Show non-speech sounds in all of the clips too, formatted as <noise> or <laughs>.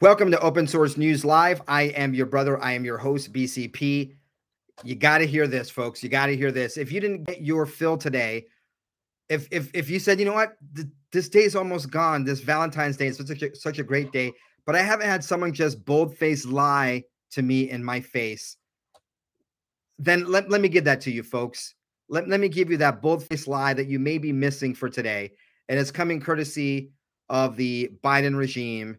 Welcome to Open Source News Live. I am your brother. I am your host, BCP. You got to hear this, folks. You got to hear this. If you didn't get your fill today, if if if you said, you know what, th- this day is almost gone. This Valentine's Day is such a, such a great day, but I haven't had someone just bold faced lie to me in my face. Then let, let me give that to you, folks. Let, let me give you that bold faced lie that you may be missing for today. And it's coming courtesy of the Biden regime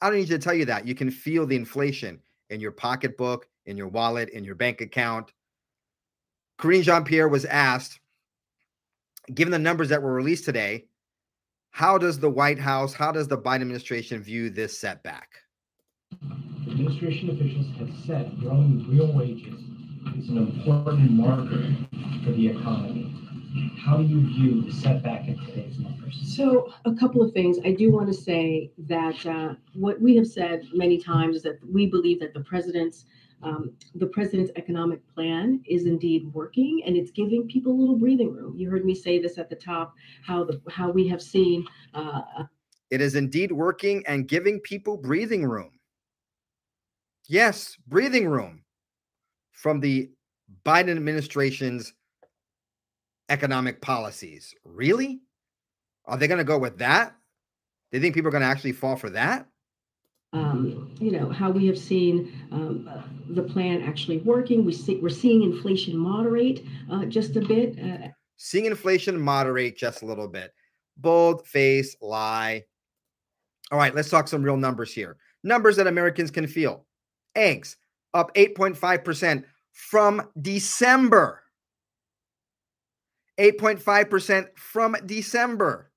I don't need to tell you that. You can feel the inflation in your pocketbook, in your wallet, in your bank account. Karine Jean Pierre was asked, given the numbers that were released today, how does the White House, how does the Biden administration view this setback? Administration officials have said growing real wages is an important marker for the economy. How do you view the setback in today's numbers? So, a couple of things. I do want to say that uh, what we have said many times is that we believe that the president's um, the president's economic plan is indeed working, and it's giving people a little breathing room. You heard me say this at the top. How the how we have seen. Uh, it is indeed working and giving people breathing room. Yes, breathing room from the Biden administration's economic policies. Really? Are they going to go with that? Do you think people are going to actually fall for that? Um, you know how we have seen um, uh, the plan actually working. We see we're seeing inflation moderate uh, just a bit. Uh, seeing inflation moderate just a little bit. Bold face lie. All right, let's talk some real numbers here. Numbers that Americans can feel. Eggs up 8.5% from December. 8.5% from December,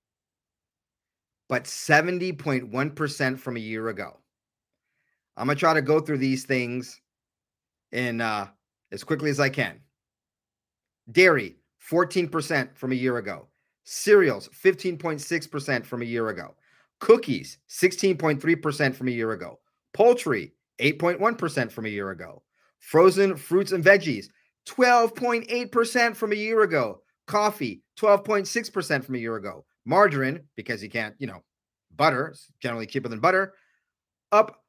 but 70.1% from a year ago. I'm going to try to go through these things in uh, as quickly as I can. Dairy, 14% from a year ago. Cereals, 15.6% from a year ago. Cookies, 16.3% from a year ago. Poultry, 8.1% from a year ago. Frozen fruits and veggies, 12.8% from a year ago. Coffee, 12.6% from a year ago. Margarine, because you can't, you know, butter, generally cheaper than butter, up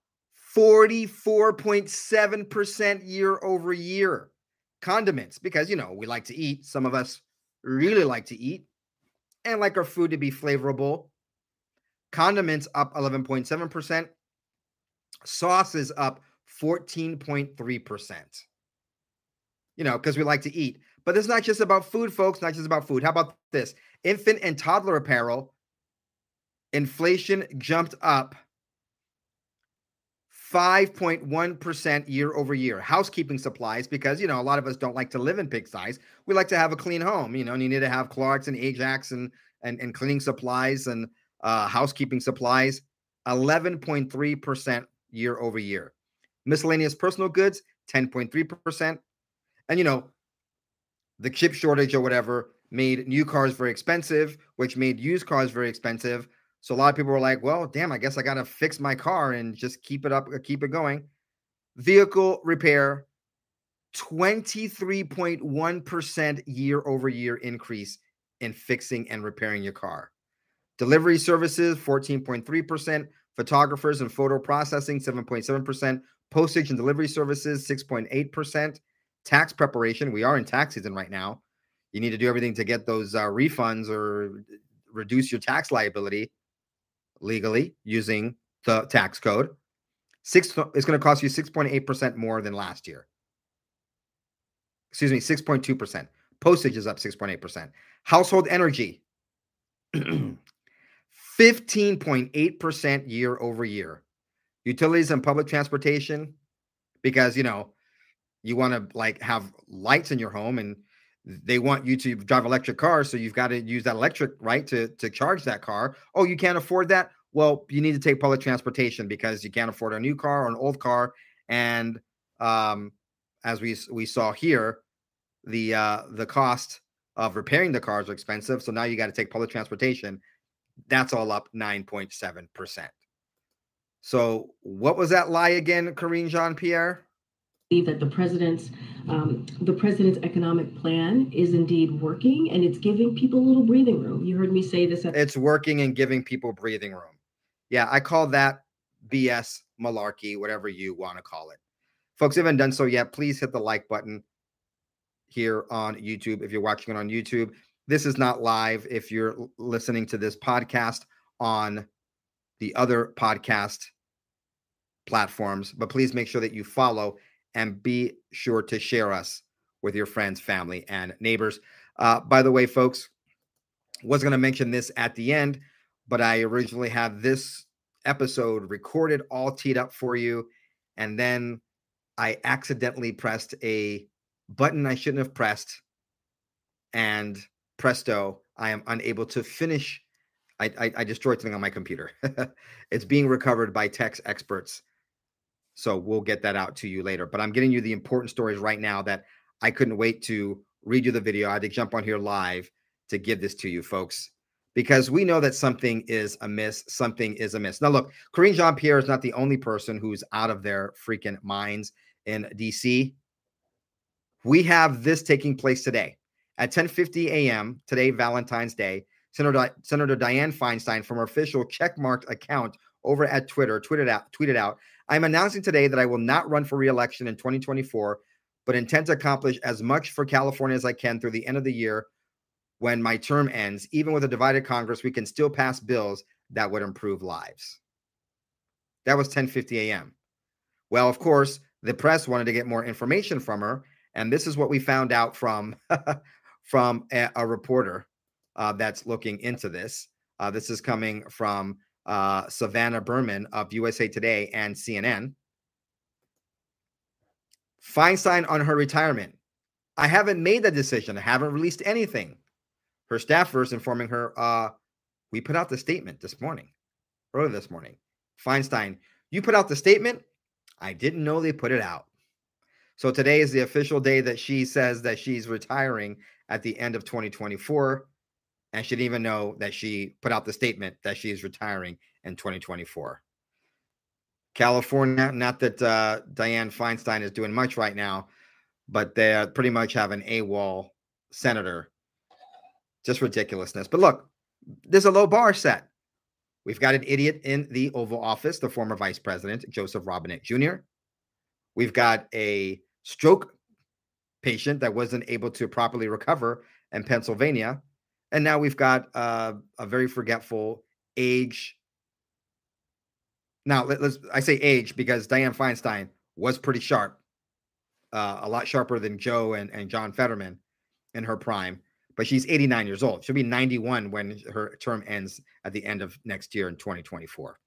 44.7% year over year. Condiments, because, you know, we like to eat. Some of us really like to eat and like our food to be flavorful. Condiments up 11.7%. Sauces up 14.3%. You know, because we like to eat. But it's not just about food, folks, not just about food. How about this? Infant and toddler apparel, inflation jumped up 5.1% year over year. Housekeeping supplies, because, you know, a lot of us don't like to live in pigsties. We like to have a clean home, you know, and you need to have Clorox and Ajax and, and, and cleaning supplies and uh, housekeeping supplies, 11.3% year over year. Miscellaneous personal goods, 10.3%. And, you know, the chip shortage or whatever made new cars very expensive, which made used cars very expensive. So a lot of people were like, well, damn, I guess I got to fix my car and just keep it up, uh, keep it going. Vehicle repair, 23.1% year over year increase in fixing and repairing your car. Delivery services, 14.3%. Photographers and photo processing, 7.7%. Postage and delivery services, 6.8% tax preparation. We are in tax season right now. You need to do everything to get those uh, refunds or reduce your tax liability legally using the tax code. Six it's going to cost you 6.8% more than last year. Excuse me, 6.2%. Postage is up 6.8%. Household energy, <clears throat> 15.8% year over year. Utilities and public transportation, because, you know, you want to like have lights in your home and they want you to drive electric cars, so you've got to use that electric right to to charge that car. Oh, you can't afford that? Well, you need to take public transportation because you can't afford a new car or an old car. And um, as we we saw here, the uh, the cost of repairing the cars are expensive. So now you got to take public transportation. That's all up 9.7%. So what was that lie again, Karine Jean Pierre? That the president's um, the president's economic plan is indeed working and it's giving people a little breathing room. You heard me say this. At- it's working and giving people breathing room. Yeah, I call that BS malarkey, whatever you want to call it. Folks, haven't done so yet, please hit the like button here on YouTube. If you're watching it on YouTube, this is not live. If you're listening to this podcast on the other podcast platforms, but please make sure that you follow and be sure to share us with your friends, family, and neighbors. Uh, by the way, folks, was going to mention this at the end, but I originally had this episode recorded, all teed up for you, and then I accidentally pressed a button I shouldn't have pressed, and presto, I am unable to finish. I, I, I destroyed something on my computer. <laughs> it's being recovered by tech experts so we'll get that out to you later. But I'm getting you the important stories right now that I couldn't wait to read you the video. I had to jump on here live to give this to you, folks, because we know that something is amiss. Something is amiss. Now, look, Karine Jean Pierre is not the only person who's out of their freaking minds in DC. We have this taking place today at 10:50 a.m. today, Valentine's Day. Senator, Senator Dianne Feinstein from her official checkmarked account over at Twitter tweeted out tweeted out I'm announcing today that I will not run for reelection in 2024, but intend to accomplish as much for California as I can through the end of the year when my term ends. Even with a divided Congress, we can still pass bills that would improve lives. That was 10:50 a.m. Well, of course, the press wanted to get more information from her, and this is what we found out from <laughs> from a, a reporter uh, that's looking into this. Uh, this is coming from uh, Savannah Behrmann of USA Today and CNN. Feinstein on her retirement. I haven't made that decision. I haven't released anything. Her staffers informing her, uh, we put out the statement this morning, early this morning. Feinstein, you put out the statement. I didn't know they put it out. So today is the official day that she says that she's retiring at the end of 2024 and she didn't even know that she put out the statement that she is retiring in 2024. California, not that uh, Dianne Feinstein is doing much right now, but they pretty much have an AWOL senator. Just ridiculousness. But look, there's a low bar set. We've got an idiot in the Oval Office, the former Vice President, Joseph Robinette Jr. We've got a stroke patient that wasn't able to properly recover in Pennsylvania and now we've got uh, a very forgetful age. Now, let, us I say age because Dianne Feinstein was pretty sharp, uh, a lot sharper than Joe and, and John Fetterman in her prime. But she's 89 years old. She'll be 91 when her term ends at the end of next year in 2024.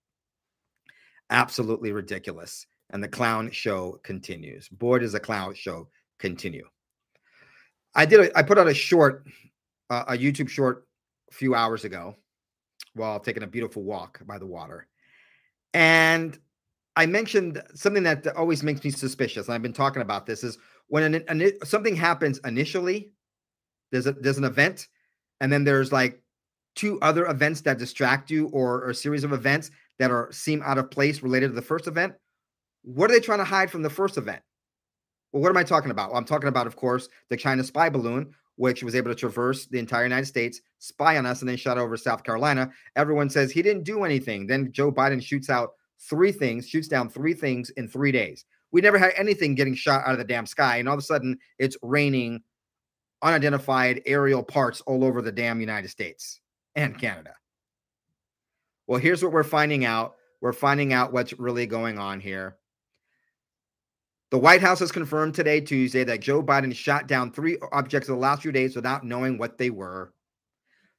Absolutely ridiculous. And the clown show continues. Boy, does the clown show continue. I did. A, I put out a short uh, a YouTube short a few hours ago while taking a beautiful walk by the water. And I mentioned something that always makes me suspicious. And I've been talking about this is when an, an, something happens initially, there's a there's an event, and then there's like two other events that distract you or, or a series of events that are seem out of place related to the first event. What are they trying to hide from the first event? Well, what am I talking about? Well, I'm talking about, of course, the China spy balloon, which was able to traverse the entire United States, spy on us, and then shot over South Carolina. Everyone says he didn't do anything. Then Joe Biden shoots out three things, shoots down three things in three days. We never had anything getting shot out of the damn sky. And all of a sudden, it's raining unidentified aerial parts all over the damn United States and Canada. Well, here's what we're finding out. We're finding out what's really going on here. The White House has confirmed today, Tuesday, that Joe Biden shot down three objects in the last few days without knowing what they were.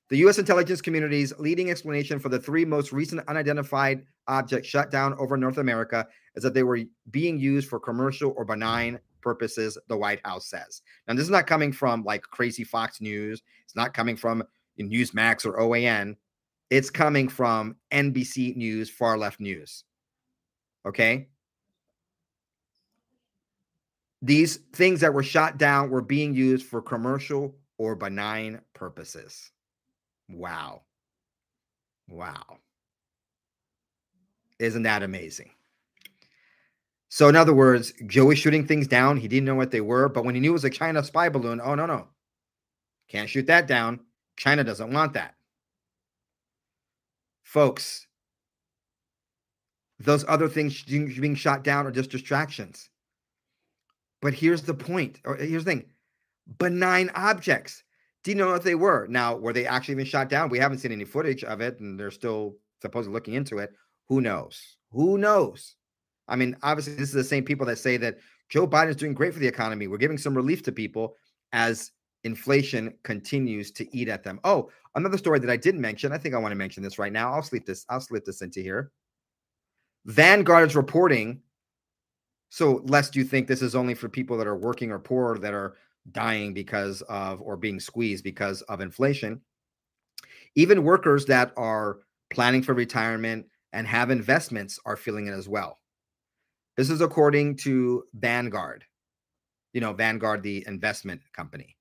The U.S. intelligence community's leading explanation for the three most recent unidentified objects shut down over North America is that they were being used for commercial or benign purposes, the White House says. Now, this is not coming from like crazy Fox News. It's not coming from Newsmax or OAN. It's coming from NBC News, far left news. Okay. These things that were shot down were being used for commercial or benign purposes. Wow. Wow. Isn't that amazing? So, in other words, Joe is shooting things down. He didn't know what they were, but when he knew it was a China spy balloon, oh, no, no. Can't shoot that down. China doesn't want that. Folks, those other things being shot down are just distractions. But here's the point, or uh, here's the thing benign objects. Do you know what they were? Now, were they actually even shot down? We haven't seen any footage of it, and they're still supposedly looking into it. Who knows? Who knows? I mean, obviously, this is the same people that say that Joe Biden is doing great for the economy. We're giving some relief to people as inflation continues to eat at them. Oh, another story that I didn't mention. I think I want to mention this right now. I'll sleep this. I'll slip this into here. Vanguard is reporting. So, lest you think this is only for people that are working or poor that are dying because of or being squeezed because of inflation, even workers that are planning for retirement and have investments are feeling it as well. This is according to Vanguard, you know, Vanguard, the investment company.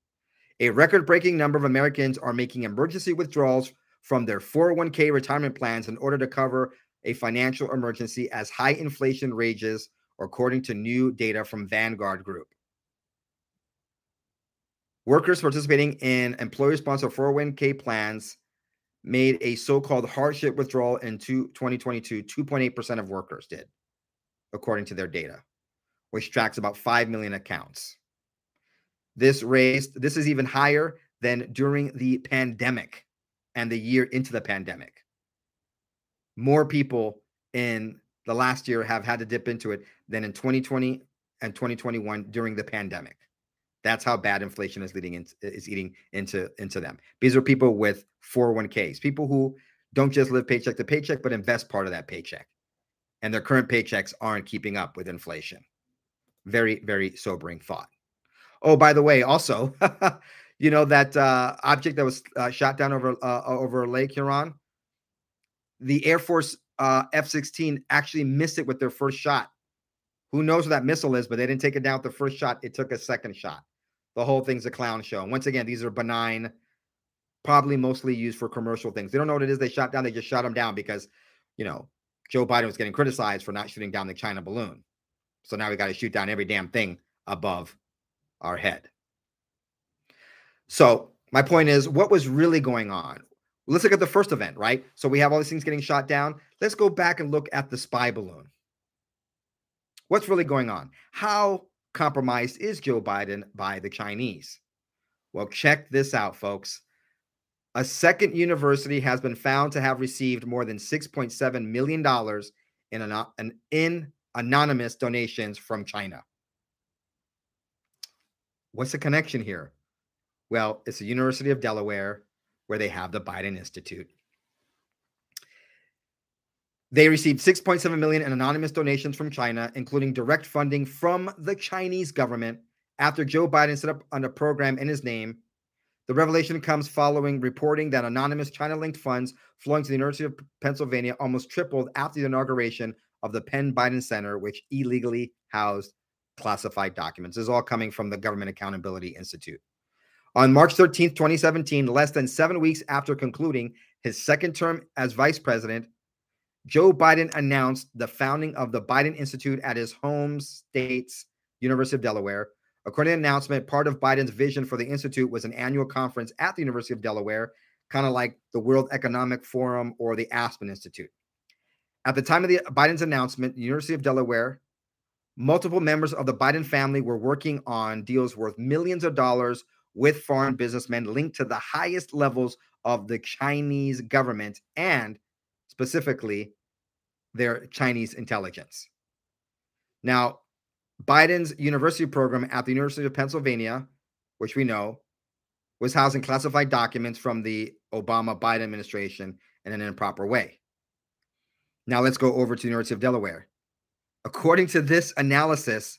A record breaking number of Americans are making emergency withdrawals from their 401k retirement plans in order to cover a financial emergency as high inflation rages, according to new data from Vanguard Group. Workers participating in employer sponsored 401k plans made a so called hardship withdrawal in 2022. 2.8% of workers did according to their data, which tracks about 5 million accounts. This raised, this is even higher than during the pandemic and the year into the pandemic. More people in the last year have had to dip into it than in 2020 and 2021 during the pandemic. That's how bad inflation is leading into, is eating into into them. These are people with 401ks, people who don't just live paycheck to paycheck, but invest part of that paycheck and their current paychecks aren't keeping up with inflation. Very, very sobering thought. Oh, by the way, also, <laughs> you know that uh, object that was uh, shot down over uh, over Lake Huron. The Air Force uh, F-16 actually missed it with their first shot. Who knows where that missile is? But they didn't take it down with the first shot. It took a second shot. The whole thing's a clown show. And once again, these are benign, probably mostly used for commercial things. They don't know what it is they shot down. They just shot them down because, you know, Joe Biden was getting criticized for not shooting down the China balloon. So now we got to shoot down every damn thing above our head. So my point is, what was really going on? Let's look at the first event, right? So we have all these things getting shot down. Let's go back and look at the spy balloon. What's really going on? How compromised is Joe Biden by the Chinese? Well, check this out, folks. A second university has been found to have received more than $6.7 million in, an, in anonymous donations from China. What's the connection here? Well, it's the University of Delaware where they have the Biden Institute. They received 6.7 million in anonymous donations from China, including direct funding from the Chinese government after Joe Biden set up on a program in his name the revelation comes following reporting that anonymous China linked funds flowing to the University of Pennsylvania almost tripled after the inauguration of the Penn Biden Center, which illegally housed classified documents. This is all coming from the Government Accountability Institute. On March 13th, 2017, less than seven weeks after concluding his second term as vice president, Joe Biden announced the founding of the Biden Institute at his home state's University of Delaware, According to the announcement, part of Biden's vision for the Institute was an annual conference at the University of Delaware, kind of like the World Economic Forum or the Aspen Institute. At the time of the Biden's announcement, the University of Delaware, multiple members of the Biden family were working on deals worth millions of dollars with foreign businessmen linked to the highest levels of the Chinese government and specifically their Chinese intelligence. Now, Biden's university program at the University of Pennsylvania, which we know was housing classified documents from the Obama Biden administration in an improper way. Now let's go over to the University of Delaware. According to this analysis,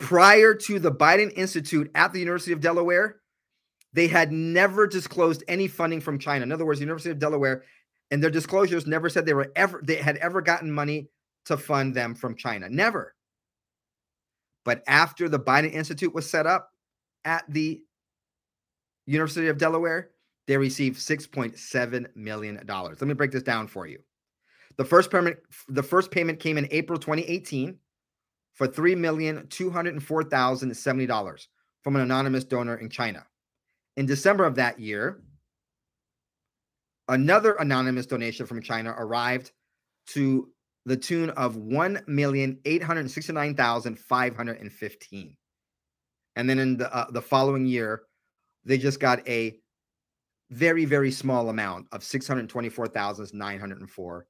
prior to the Biden Institute at the University of Delaware, they had never disclosed any funding from China. In other words, the University of Delaware and their disclosures never said they were ever they had ever gotten money to fund them from China. Never. But after the Biden Institute was set up at the University of Delaware, they received $6.7 million. Let me break this down for you. The first payment, the first payment came in April 2018 for $3,204,070 from an anonymous donor in China. In December of that year, another anonymous donation from China arrived to the tune of 1,869,515. And then in the uh, the following year, they just got a very very small amount of $624,904.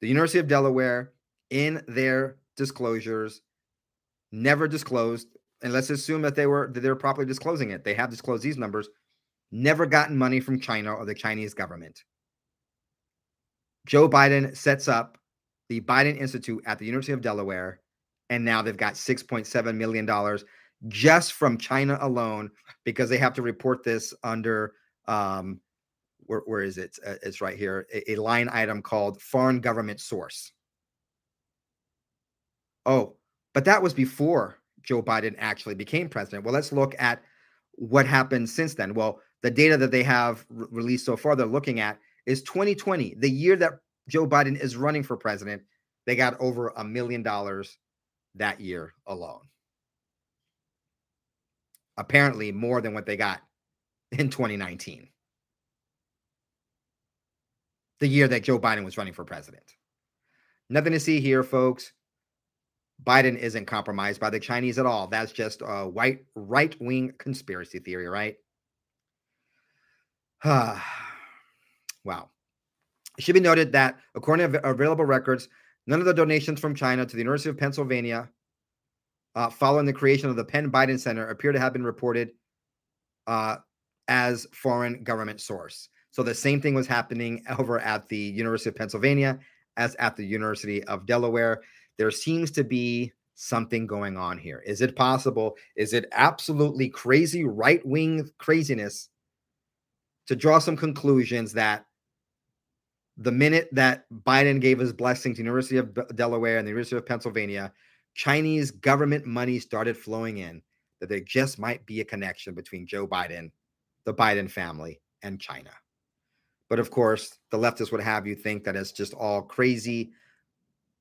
The University of Delaware in their disclosures never disclosed and let's assume that they were that they're properly disclosing it. They have disclosed these numbers, never gotten money from China or the Chinese government. Joe Biden sets up the Biden Institute at the University of Delaware, and now they've got $6.7 million just from China alone because they have to report this under um, where, where is it? Uh, it's right here, a, a line item called foreign government source. Oh, but that was before Joe Biden actually became president. Well, let's look at what happened since then. Well, the data that they have re- released so far, they're looking at is 2020, the year that Joe Biden is running for president. They got over a million dollars that year alone. Apparently, more than what they got in 2019, the year that Joe Biden was running for president. Nothing to see here, folks. Biden isn't compromised by the Chinese at all. That's just a white right wing conspiracy theory, right? <sighs> wow. It should be noted that according to available records, none of the donations from China to the University of Pennsylvania uh, following the creation of the Penn Biden Center appear to have been reported uh, as foreign government source. So the same thing was happening <laughs> over at the University of Pennsylvania as at the University of Delaware there seems to be something going on here. Is it possible? Is it absolutely crazy right wing craziness to draw some conclusions that the minute that Biden gave his blessing to the University of Delaware and the University of Pennsylvania, Chinese government money started flowing in, that there just might be a connection between Joe Biden, the Biden family, and China. But of course, the leftists would have you think that it's just all crazy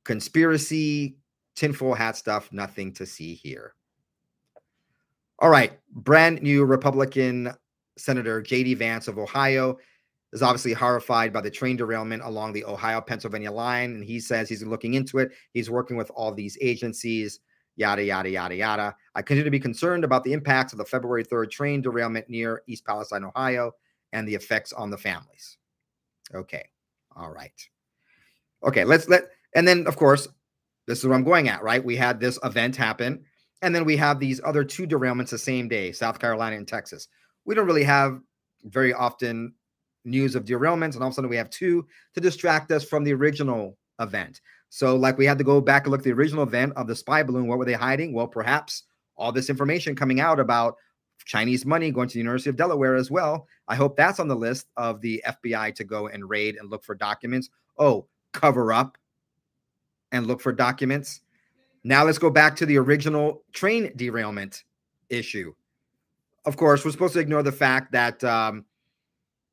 conspiracy, tinfoil hat stuff, nothing to see here. All right, brand new Republican Senator J.D. Vance of Ohio is obviously horrified by the train derailment along the Ohio Pennsylvania line. And he says he's looking into it. He's working with all these agencies, yada, yada, yada, yada. I continue to be concerned about the impacts of the February 3rd train derailment near East Palestine, Ohio, and the effects on the families. Okay. All right. Okay. Let's let and then, of course, this is what I'm going at, right? We had this event happen, and then we have these other two derailments the same day South Carolina and Texas. We don't really have very often news of derailments, and all of a sudden we have two to distract us from the original event. So, like, we had to go back and look at the original event of the spy balloon. What were they hiding? Well, perhaps all this information coming out about Chinese money going to the University of Delaware as well. I hope that's on the list of the FBI to go and raid and look for documents. Oh, cover up and look for documents. Now let's go back to the original train derailment issue. Of course, we're supposed to ignore the fact that um,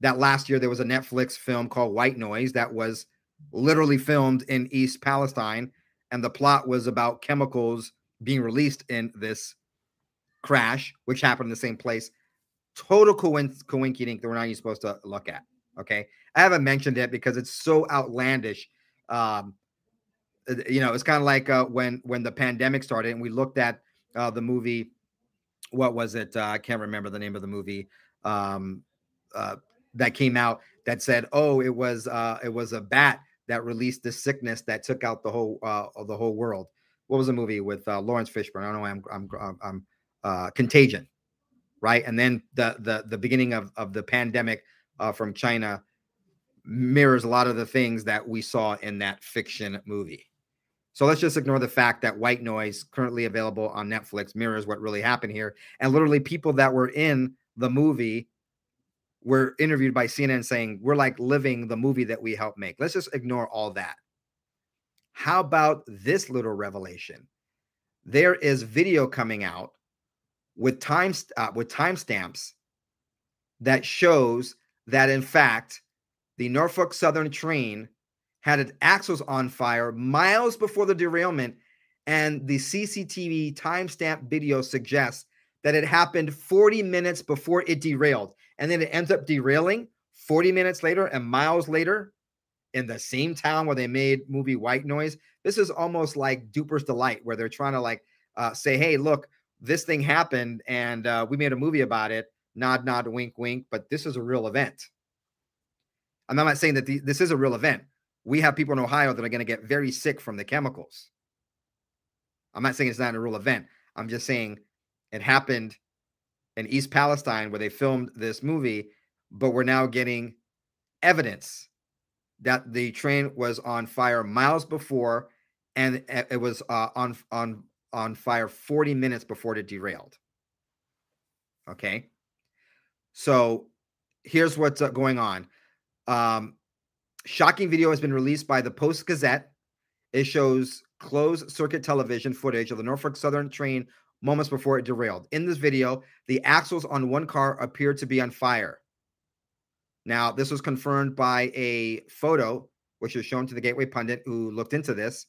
that last year there was a Netflix film called White Noise that was literally filmed in East Palestine, and the plot was about chemicals being released in this crash, which happened in the same place. Total coincidence that we're not even supposed to look at. Okay, I haven't mentioned it because it's so outlandish. Um, you know, it's kind of like uh, when when the pandemic started and we looked at uh, the movie. What was it? Uh, I can't remember the name of the movie um, uh, that came out that said, "Oh, it was uh, it was a bat that released the sickness that took out the whole uh, the whole world." What was the movie with uh, Laurence Fishburne? I don't know. I'm I'm I'm uh, Contagion, right? And then the the the beginning of of the pandemic uh, from China mirrors a lot of the things that we saw in that fiction movie. So let's just ignore the fact that White Noise, currently available on Netflix, mirrors what really happened here. And literally, people that were in the movie were interviewed by CNN saying, We're like living the movie that we helped make. Let's just ignore all that. How about this little revelation? There is video coming out with time uh, with timestamps that shows that in fact the Norfolk Southern train had its axles on fire miles before the derailment, and the CCTV timestamp video suggests that it happened 40 minutes before it derailed, and then it ends up derailing 40 minutes later and miles later in the same town where they made movie White Noise. This is almost like Duper's Delight, where they're trying to like uh, say, "Hey, look, this thing happened, and uh, we made a movie about it." Nod, nod, wink, wink. But this is a real event. I'm not saying that the, this is a real event. We have people in Ohio that are going to get very sick from the chemicals. I'm not saying it's not a real event. I'm just saying it happened in East Palestine where they filmed this movie, but we're now getting evidence that the train was on fire miles before and it was uh, on on on fire 40 minutes before it derailed. Okay. So here's what's uh, going on. Um, shocking video has been released by the Post Gazette. It shows closed circuit television footage of the Norfolk Southern train moments before it derailed. In this video, the axles on one car appear to be on fire. Now, this was confirmed by a photo, which was shown to the Gateway pundit who looked into this,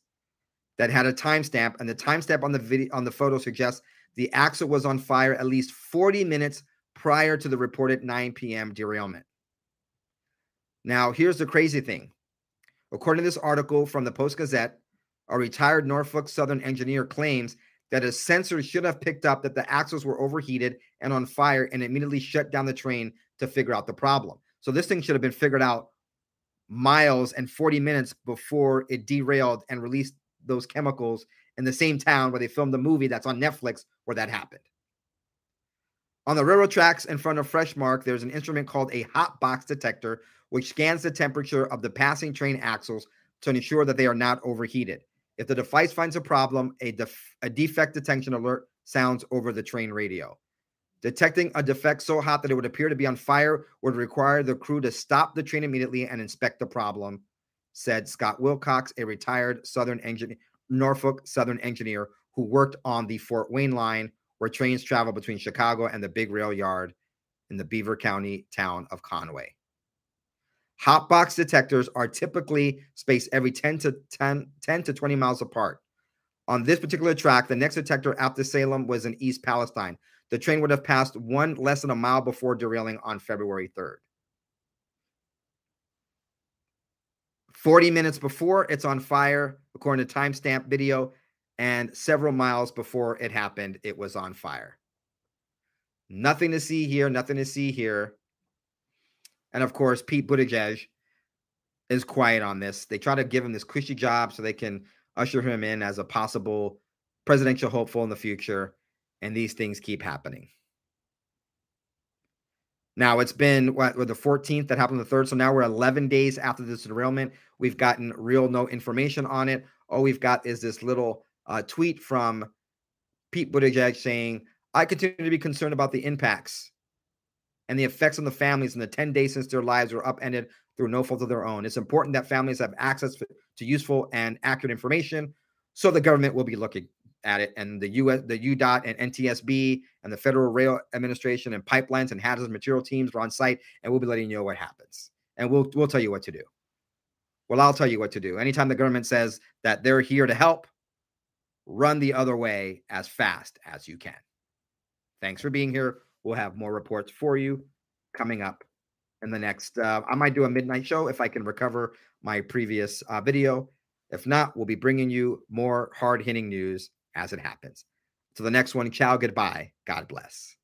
that had a timestamp, and the timestamp on the video on the photo suggests the axle was on fire at least 40 minutes prior to the reported 9 p.m. derailment. Now, here's the crazy thing. According to this article from the Post Gazette, a retired Norfolk Southern engineer claims that a sensor should have picked up that the axles were overheated and on fire and immediately shut down the train to figure out the problem. So this thing should have been figured out miles and 40 minutes before it derailed and released those chemicals in the same town where they filmed the movie that's on Netflix where that happened. On the railroad tracks in front of Freshmark, there's an instrument called a hot box detector, which scans the temperature of the passing train axles to ensure that they are not overheated. If the device finds a problem, a, def- a defect detection alert sounds over the train radio. Detecting a defect so hot that it would appear to be on fire would require the crew to stop the train immediately and inspect the problem, said Scott Wilcox, a retired Southern engineer, Norfolk Southern engineer who worked on the Fort Wayne line, where trains travel between Chicago and the big rail yard in the Beaver County town of Conway. Hot box detectors are typically spaced every 10 to 10, 10 to 20 miles apart. On this particular track, the next detector after Salem was in East Palestine. The train would have passed one less than a mile before derailing on February 3rd. 40 minutes before it's on fire, according to timestamp video, and several miles before it happened, it was on fire. Nothing to see here, nothing to see here. And of course, Pete Buttigieg is quiet on this. They try to give him this cushy job so they can usher him in as a possible presidential hopeful in the future. And these things keep happening. Now it's been what the 14th that happened the third. So now we're 11 days after this derailment. We've gotten real no information on it. All we've got is this little uh, tweet from Pete Buttigieg saying, I continue to be concerned about the impacts and the effects on the families in the 10 days since their lives were upended through no fault of their own. It's important that families have access to useful and accurate information. So the government will be looking at it, and the US, the UDOT and NTSB and the Federal Rail Administration and pipelines and hazardous material teams are on site, and we'll be letting you know what happens, and we'll we'll tell you what to do. Well, I'll tell you what to do. Anytime the government says that they're here to help, run the other way as fast as you can. Thanks for being here. We'll have more reports for you coming up in the next. Uh, I might do a midnight show if I can recover my previous uh, video. If not, we'll be bringing you more hard hitting news as it happens. To the next one, ciao, goodbye. God bless.